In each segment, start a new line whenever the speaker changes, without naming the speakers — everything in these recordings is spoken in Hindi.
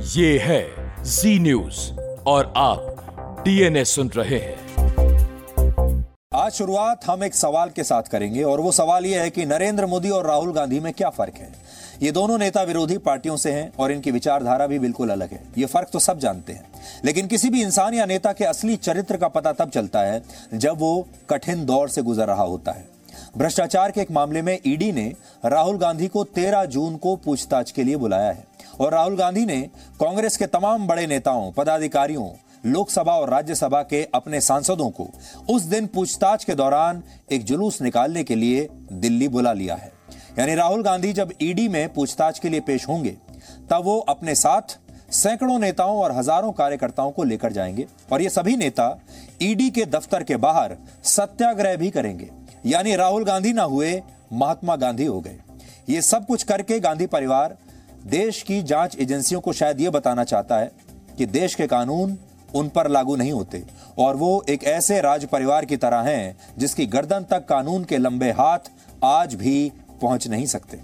ये है जी न्यूज़ और आप डीएनए सुन रहे हैं।
आज शुरुआत हम एक सवाल के साथ करेंगे और वो सवाल ये है कि नरेंद्र मोदी और राहुल गांधी में क्या फ़र्क है? ये दोनों नेता विरोधी पार्टियों से हैं और इनकी विचारधारा भी बिल्कुल अलग है। ये फ़र्क तो सब जानते हैं। लेकिन किसी भी इंसान या नेता के असली चरित्र का पता तब चलता है जब वो कठिन दौर से गुजर रहा होता है। भ्रष्टाचार के एक मामले में ईडी ने राहुल गांधी को 13 जून को पूछताछ के लिए बुलाया है। और राहुल गांधी ने कांग्रेस के तमाम बड़े नेताओं, पदाधिकारियों, लोकसभा और राज्यसभा के अपने सांसदों को उस दिन पूछताछ के दौरान एक जुलूस निकालने के लिए दिल्ली बुला लिया है। यानी राहुल गांधी जब ईडी में पूछताछ के लिए पेश होंगे, तब वो अपने साथ सैकड़ों नेताओं और हज़ारों कार्यकर्ताओं को लेकर जाएँगे और ये सभी नेता ईडी के दफ्तर के बाहर सत्याग्रह भी करेंगे। यानी राहुल गांधी ना हुए, महात्मा गांधी हो गए। ये सब कुछ करके गांधी परिवार देश की जाँच एजेंसियों को शायद ये बताना चाहता है कि देश के कानून उन पर लागू नहीं होते और वो एक ऐसे राज परिवार की तरह हैं जिसकी गर्दन तक कानून के लंबे हाथ आज भी पहुँच नहीं सकते।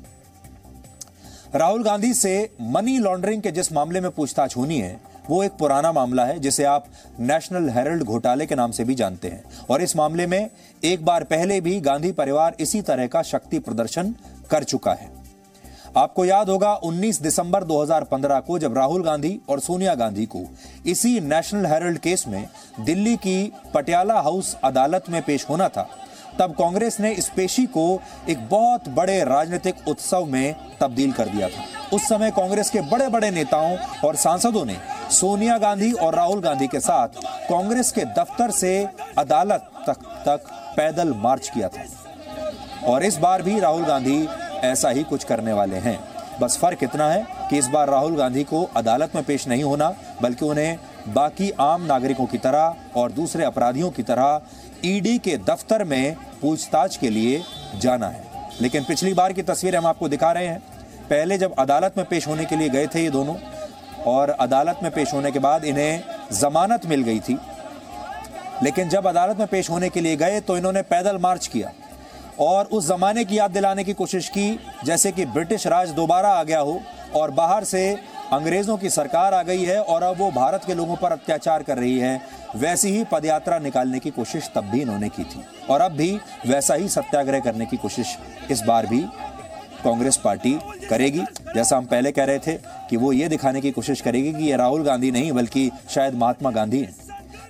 राहुल गांधी से मनी लॉन्ड्रिंग के जिस मामले में पूछताछ होनी है, वो एक पुराना मामला है, जिसे आप नेशनल हेरल्ड घोटाले के नाम से भी जानते हैं। और इस मामले में एक बार पहले भी गांधी परिवार इसी तरह का शक्ति प्रदर्शन कर चुका है। आपको याद होगा 19 दिसंबर 2015 को जब राहुल गांधी और सोनिया गांधी को इसी नेशनल हेरल्ड केस में दिल्ली की पटियाला हाउस अदालत में पेश होना था, तब कांग्रेस ने इस पेशी को एक बहुत बड़े राजनीतिक उत्सव में तब्दील कर दिया था। उस समय कांग्रेस के बड़े बड़े नेताओं और सांसदों ने सोनिया गांधी और राहुल गांधी के साथ कांग्रेस के दफ्तर से अदालत तक तक पैदल मार्च किया था। और इस बार भी राहुल गांधी ऐसा ही कुछ करने वाले हैं। बस फ़र्क इतना है कि इस बार राहुल गांधी को अदालत में पेश नहीं होना, बल्कि उन्हें बाकी आम नागरिकों की तरह और दूसरे अपराधियों की तरह ईडी के दफ्तर में पूछताछ के लिए जाना है। लेकिन पिछली बार की तस्वीर हम आपको दिखा रहे हैं। पहले जब अदालत में पेश होने के लिए गए थे ये दोनों, और अदालत में पेश होने के बाद इन्हें जमानत मिल गई थी। लेकिन जब अदालत में पेश होने के लिए गए तो इन्होंने पैदल मार्च किया। और उस जमाने की याद दिलाने की कोशिश की, जैसे कि ब्रिटिश राज दोबारा आ गया हो और बाहर से अंग्रेज़ों की सरकार आ गई है और अब वो भारत के लोगों पर अत्याचार कर रही है, वैसी ही पदयात्रा निकालने की कोशिश तब भी इन्होंने की थी। और अब भी वैसा ही सत्याग्रह करने की कोशिश इस बार भी कांग्रेस पार्टी करेगी। जैसा हम पहले कह रहे थे कि वो ये दिखाने की कोशिश करेगी कि ये राहुल गांधी नहीं, बल्कि शायद महात्मा गांधी हैं।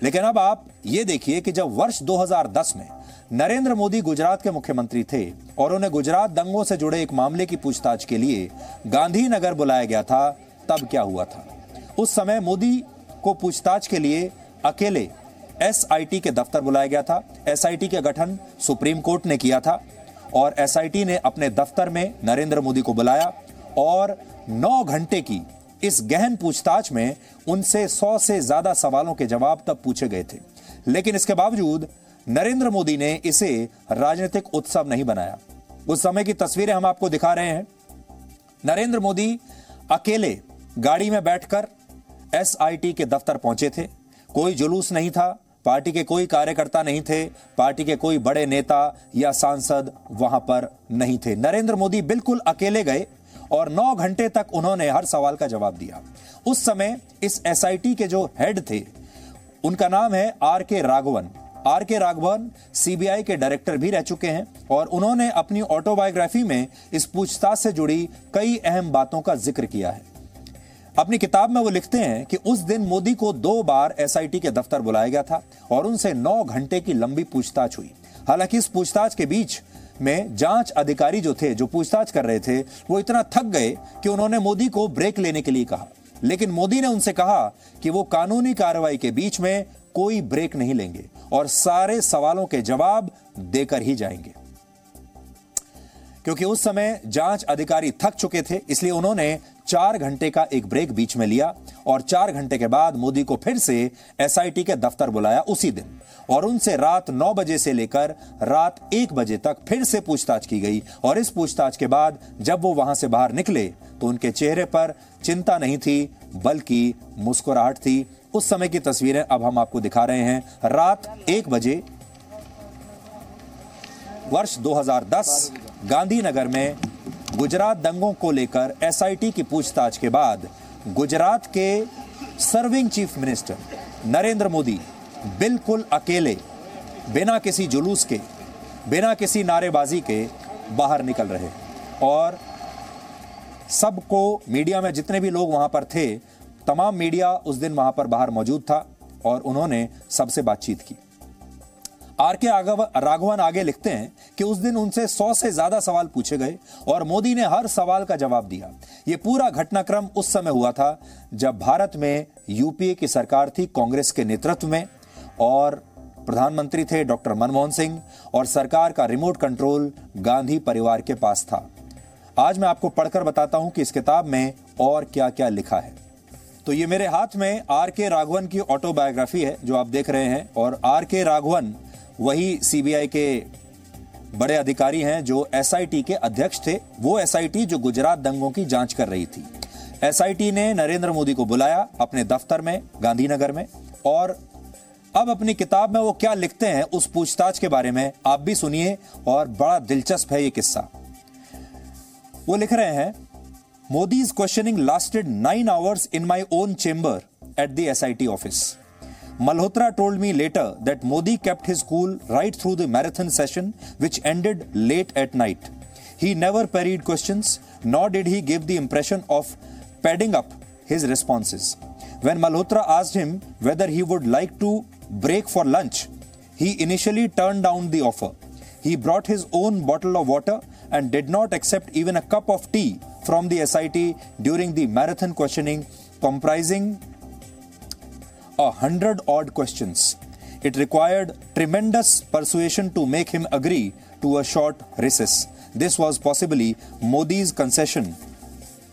लेकिन अब आप ये देखिए कि जब वर्ष 2010 में नरेंद्र मोदी गुजरात के मुख्यमंत्री थे और उन्हें गुजरात दंगों से जुड़े एक मामले की पूछताछ के लिए गांधीनगर बुलाया गया था, तब क्या हुआ था? उस समय मोदी को पूछताछ के लिए अकेले एसआईटी के दफ्तर बुलाया गया था। एसआईटी का गठन सुप्रीम कोर्ट ने किया था और एसआईटी ने अपने दफ्तर में नरेंद्र मोदी को बुलाया और नौ घंटे की इस गहन पूछताछ में उनसे सौ से ज़्यादा सवालों के जवाब तब पूछे गए थे। लेकिन इसके बावजूद नरेंद्र मोदी ने इसे राजनीतिक उत्सव नहीं बनाया। उस समय की तस्वीरें हम आपको दिखा रहे हैं। नरेंद्र मोदी अकेले गाड़ी में बैठकर एसआईटी के दफ्तर पहुँचे थे। कोई जुलूस नहीं था, पार्टी के कोई कार्यकर्ता नहीं थे, पार्टी के कोई बड़े नेता या सांसद वहाँ पर नहीं थे। नरेंद्र मोदी बिल्कुल अकेले गए और नौ घंटे तक उन्होंने हर सवाल का जवाब दिया। उस समय इस एसआईटी के जो हेड थे, उनका नाम है आर के राघवन। आर के राघवन सीबीआई के डायरेक्टर भी रह चुके हैं और उन्होंने अपनी ऑटोबायोग्राफी में इस पूछताछ से जुड़ी कई अहम बातों का ज़िक्र किया है। अपनी किताब में वो लिखते हैं कि उस दिन मोदी को दो बार एसआईटी के दफ्तर बुलाया गया था और उनसे नौ घंटे की लंबी पूछताछ हुई। हालाँकि इस पूछताछ के बीच में जाँच अधिकारी जो थे, जो पूछताछ कर रहे थे, वो इतना थक गए कि उन्होंने मोदी को ब्रेक लेने के लिए कहा। लेकिन मोदी ने उनसे कहा कि वो कानूनी कार्रवाई के बीच में कोई ब्रेक नहीं लेंगे और सारे सवालों के जवाब देकर ही जाएँगे। क्योंकि उस समय जाँच अधिकारी थक चुके थे, इसलिए उन्होंने चार घंटे का एक ब्रेक बीच में लिया और चार घंटे के बाद मोदी को फिर से एसआईटी के दफ्तर बुलाया उसी दिन और उनसे रात नौ बजे से लेकर रात एक बजे तक फिर से पूछताछ की गई और इस पूछताछ के बाद जब वो वहाँ से बाहर निकले तो उनके चेहरे पर चिंता नहीं थी, बल्कि मुस्कुराहट थी। उस समय की तस्वीरें अब हम आपको दिखा रहे हैं। रात एक बजे, वर्ष 2010 गांधीनगर में गुजरात दंगों को लेकर एसआईटी की पूछताछ के बाद गुजरात के serving chief minister Narendra Modi बिल्कुल अकेले, बिना किसी जुलूस के, बिना किसी नारेबाजी के बाहर निकल रहे। और सबको, मीडिया में जितने भी लोग वहाँ पर थे तमाम मीडिया उस दिन वहाँ पर बाहर मौजूद था और उन्होंने सबसे बातचीत की। आर के राघवन आगे लिखते हैं कि उस दिन उनसे सौ से ज़्यादा सवाल पूछे गए और मोदी ने हर सवाल का जवाब दिया। यह पूरा घटनाक्रम उस समय हुआ था जब भारत में यूपीए की सरकार थी, कांग्रेस के नेतृत्व में और प्रधानमंत्री थे डॉक्टर मनमोहन सिंह और सरकार का रिमोट कंट्रोल गांधी परिवार के पास था। आज मैं आपको पढ़कर बताता हूँ कि इस किताब में और क्या क्या लिखा है। तो ये मेरे हाथ में आर के राघवन की ऑटोबायोग्राफी है, जो आप देख रहे हैं, और आर के राघवन वही सीबीआई के बड़े अधिकारी हैं, जो एसआईटी के अध्यक्ष थे। वो एसआईटी जो गुजरात दंगों की जाँच कर रही थी। एसआईटी ने नरेंद्र मोदी को बुलाया अपने दफ्तर में, गांधीनगर में, और अब अपनी किताब में वो क्या लिखते हैं, उस पूछताछ के बारे में आप भी सुनिए, और बड़ा दिलचस्प है ये किस्सा। वो लिख रहे हैं Modi's questioning lasted 9 hours in my own chamber at the SIT office. Malhotra told me later that Modi kept his cool right through the marathon session, which ended late at night. He never parried questions, nor did he give the impression of padding up his responses. When Malhotra asked him whether he would like to break for lunch, he initially turned down the offer. He brought his own bottle of water and did not accept even a cup of tea from the SIT during the marathon questioning, comprising a hundred odd questions. It required tremendous persuasion to make him agree to a short recess. This was possibly Modi's concession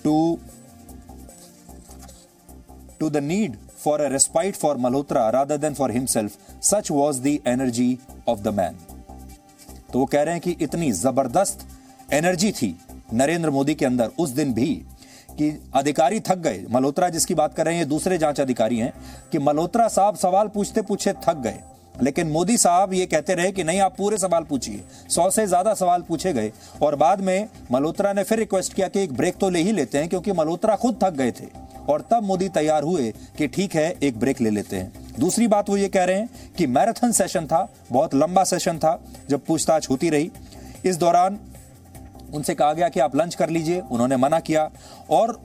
to, to the need for a respite for Malhotra rather than for himself. Such was the energy of the man. तो वो कह रहे हैं कि इतनी जबरदस्त एनर्जी थी नरेंद्र मोदी के अंदर उस दिन भी कि अधिकारी थक गए। मल्होत्रा जिसकी बात कर रहे हैं, ये दूसरे जाँच अधिकारी हैं कि मल्होत्रा साहब सवाल पूछते पूछे थक गए। लेकिन मोदी साहब ये कहते रहे कि नहीं, आप पूरे सवाल पूछिए। सौ से ज़्यादा सवाल पूछे गए और बाद में मल्होत्रा ने फिर रिक्वेस्ट किया कि एक ब्रेक तो ले ही लेते हैं क्योंकि मल्होत्रा खुद थक गए थे और तब मोदी तैयार हुए कि ठीक है, एक ब्रेक ले लेते हैं। दूसरी बात वो ये कह रहे हैं कि मैराथन सेशन था, बहुत लंबा सेशन था, जब पूछताछ होती रही। इस दौरान उनसे कहा गया कि आप लंच कर लीजिए, उन्होंने मना किया। और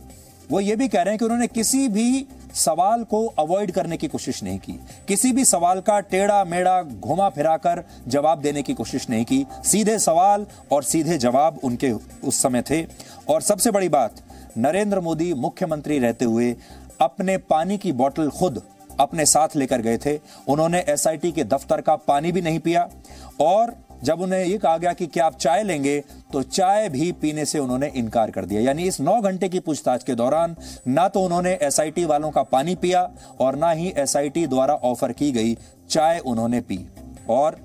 वो ये भी कह रहे हैं कि उन्होंने किसी भी सवाल को अवॉइड करने की कोशिश नहीं की। किसी भी सवाल का टेढ़ा मेढ़ा, घुमा फिराकर जवाब देने की कोशिश नहीं की। सीधे सवाल और सीधे जवाब उनके उस समय थे। और सबसे बड़ी बात, नरेंद्र मोदी मुख्यमंत्री रहते हुए अपने पानी की बोतल खुद अपने साथ लेकर गए थे। उन्होंने एसआईटी के दफ्तर का पानी भी नहीं पिया। और जब उन्हें ये कहा गया कि क्या आप चाय लेंगे तो चाय भी पीने से उन्होंने इनकार कर दिया। यानी इस नौ घंटे की पूछताछ के दौरान ना तो उन्होंने एसआईटी वालों का पानी पिया और ना ही एसआईटी द्वारा ऑफ़र की गई चाय उन्होंने पी। और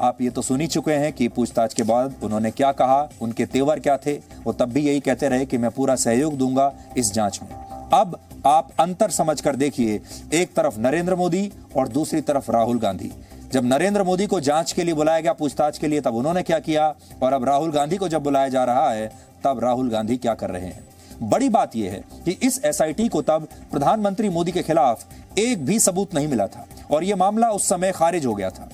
आप ये तो सुन ही चुके हैं कि पूछताछ के बाद उन्होंने क्या कहा, उनके तेवर क्या थे, वो तब भी यही कहते रहे कि मैं पूरा सहयोग दूँगा इस जाँच में। अब आप अंतर समझ कर देखिए, एक तरफ़ नरेंद्र मोदी और दूसरी तरफ़ राहुल गांधी। जब नरेंद्र मोदी को जाँच के लिए बुलाया गया, पूछताछ के लिए, तब उन्होंने क्या किया? और अब राहुल गांधी को जब बुलाया जा रहा है, तब राहुल गांधी क्या कर रहे हैं? बड़ी बात यह है कि इस एसआईटी को तब प्रधानमंत्री मोदी के खिलाफ एक भी सबूत नहीं मिला था, और यह मामला उस समय खारिज हो गया था।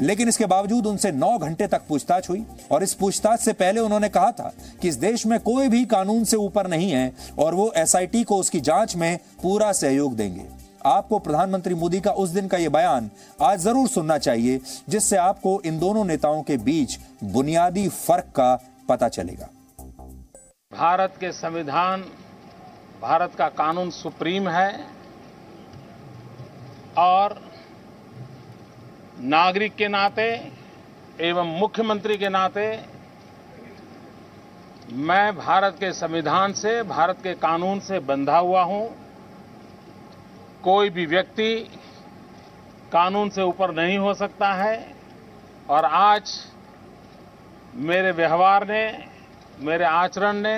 लेकिन इसके बावजूद उनसे नौ घंटे तक पूछताछ हुई, और इस पूछताछ से पहले उन्होंने कहा था कि इस देश में कोई भी कानून से ऊपर नहीं है, और वो एसआईटी को उसकी जाँच में पूरा सहयोग देंगे। आपको प्रधानमंत्री मोदी का उस दिन का यह बयान आज ज़रूर सुनना चाहिए, जिससे आपको इन दोनों नेताओं के बीच बुनियादी फ़र्क का पता चलेगा।
भारत के संविधान, भारत का कानून सुप्रीम है, और नागरिक के नाते एवं मुख्यमंत्री के नाते मैं भारत के संविधान से, भारत के कानून से बंधा हुआ हूँ। कोई भी व्यक्ति कानून से ऊपर नहीं हो सकता है। और आज मेरे व्यवहार ने, मेरे आचरण ने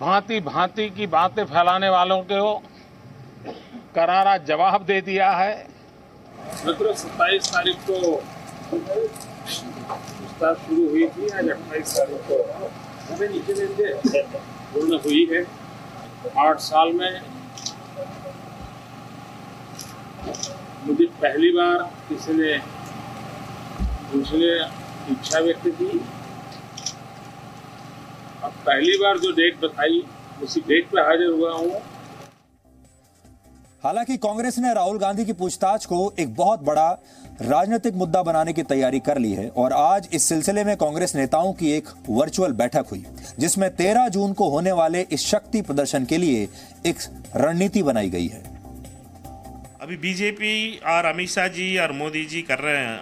भांति भांति की बातें फैलाने वालों को करारा जवाब दे दिया है।
मतलब सत्ताईस तारीख को शुरू हुई थी, आज अट्ठाईस तारीख को। हुई है। आठ साल में मुझे पहली बार किसी ने दूसरे इच्छा व्यक्त की। अब पहली बार जो डेट बताई, उसी डेट पे हाजिर हुआ हूँ।
हालाँकि कांग्रेस ने राहुल गांधी की पूछताछ को एक बहुत बड़ा राजनीतिक मुद्दा बनाने की तैयारी कर ली है और आज इस सिलसिले में कांग्रेस नेताओं की एक वर्चुअल बैठक हुई, जिसमें 13 जून को होने वाले इस शक्ति प्रदर्शन के लिए एक रणनीति बनाई गई है।
अभी बीजेपी और अमित शाह जी और मोदी जी कर रहे हैं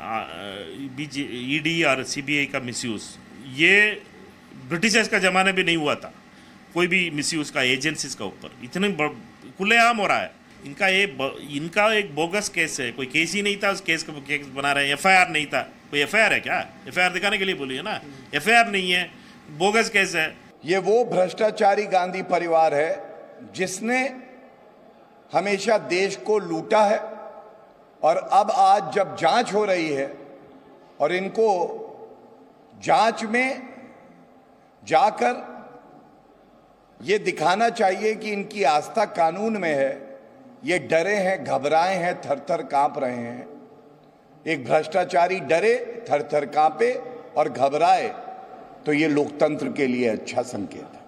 ईडी और सीबीआई का मिसयूज ये ब्रिटिशर्स का ज़माने भी नहीं हुआ था, कोई भी मिसयूज का एजेंसीज का ऊपर। इतने खुलेआम हो रहा है। इनका ये इनका एक बोगस केस है। कोई केस ही नहीं था, उस केस को केस बना रहे हैं। एफआईआर नहीं था। कोई एफआईआर है क्या? एफआईआर दिखाने के लिए बोली है ना? एफआईआर नहीं है। बोगस केस है।
ये वो भ्रष्टाचारी गांधी परिवार है, जिसने हमेशा देश को लूटा है और अब आज जब जाँच हो रही है और इनको जाँच में जाकर ये दिखाना चाहिए कि इनकी आस्था कानून में है ये डरे हैं, घबराए हैं थर थर काँप रहे हैं। एक भ्रष्टाचारी डरे थर थर कांपे और घबराए तो ये लोकतंत्र के लिए अच्छा संकेत है।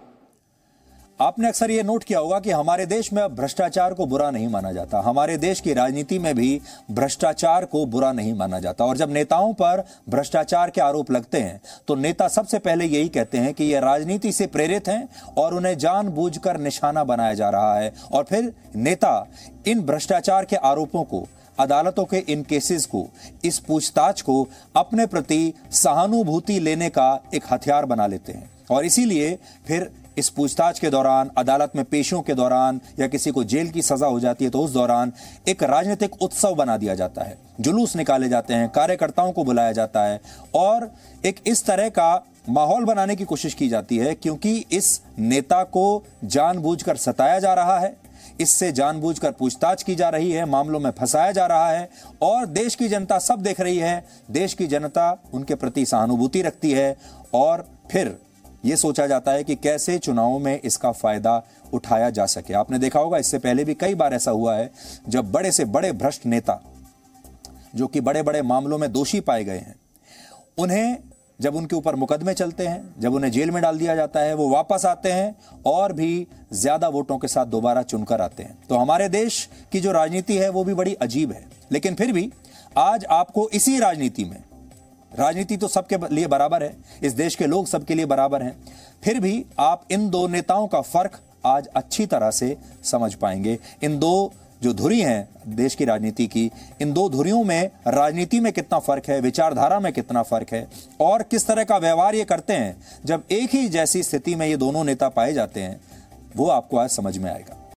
आपने अक्सर ये नोट किया होगा कि हमारे देश में अब भ्रष्टाचार को बुरा नहीं माना जाता। हमारे देश की राजनीति में भी भ्रष्टाचार को बुरा नहीं माना जाता। और जब नेताओं पर भ्रष्टाचार के आरोप लगते हैं तो नेता सबसे पहले यही कहते हैं कि ये राजनीति से प्रेरित हैं और उन्हें जानबूझकर निशाना बनाया जा रहा है। और फिर नेता इन भ्रष्टाचार के आरोपों को, अदालतों के इन केसेस को, इस पूछताछ को अपने प्रति सहानुभूति लेने का एक हथियार बना लेते हैं। और इसीलिए फिर इस पूछताछ के दौरान, अदालत में पेशियों के दौरान या किसी को जेल की सजा हो जाती है तो उस दौरान एक राजनीतिक उत्सव बना दिया जाता है। जुलूस निकाले जाते हैं, कार्यकर्ताओं को बुलाया जाता है और एक इस तरह का माहौल बनाने की कोशिश की जाती है क्योंकि इस नेता को जानबूझकर सताया जा रहा है, इससे जानबूझकर पूछताछ की जा रही है, मामलों में फंसाया जा रहा है और देश की जनता सब देख रही है। देश की जनता उनके प्रति सहानुभूति रखती है और फिर यह सोचा जाता है कि कैसे चुनावों में इसका फ़ायदा उठाया जा सके। आपने देखा होगा, इससे पहले भी कई बार ऐसा हुआ है, जब बड़े से बड़े भ्रष्ट नेता, जो कि बड़े बड़े मामलों में दोषी पाए गए हैं, उन्हें जब उनके ऊपर मुकदमे चलते हैं, जब उन्हें जेल में डाल दिया जाता है, वो वापस आते हैं और भी ज़्यादा वोटों के साथ दोबारा चुनकर आते हैं। तो हमारे देश की जो राजनीति है, वो भी बड़ी अजीब है। लेकिन फिर भी आज आपको इसी राजनीति में राजनीति तो सबके लिए बराबर है, इस देश के लोग सबके लिए बराबर हैं। फिर भी आप इन दो नेताओं का फ़र्क आज अच्छी तरह से समझ पाएँगे। इन दो जो धुरी हैं देश की राजनीति की, इन दो धुरियों में राजनीति में कितना फ़र्क है, विचारधारा में कितना फ़र्क है, और किस तरह का व्यवहार ये करते हैं, जब एक ही जैसी स्थिति में ये दोनों नेता पाए जाते हैं, वो आपको आज समझ में आएगा।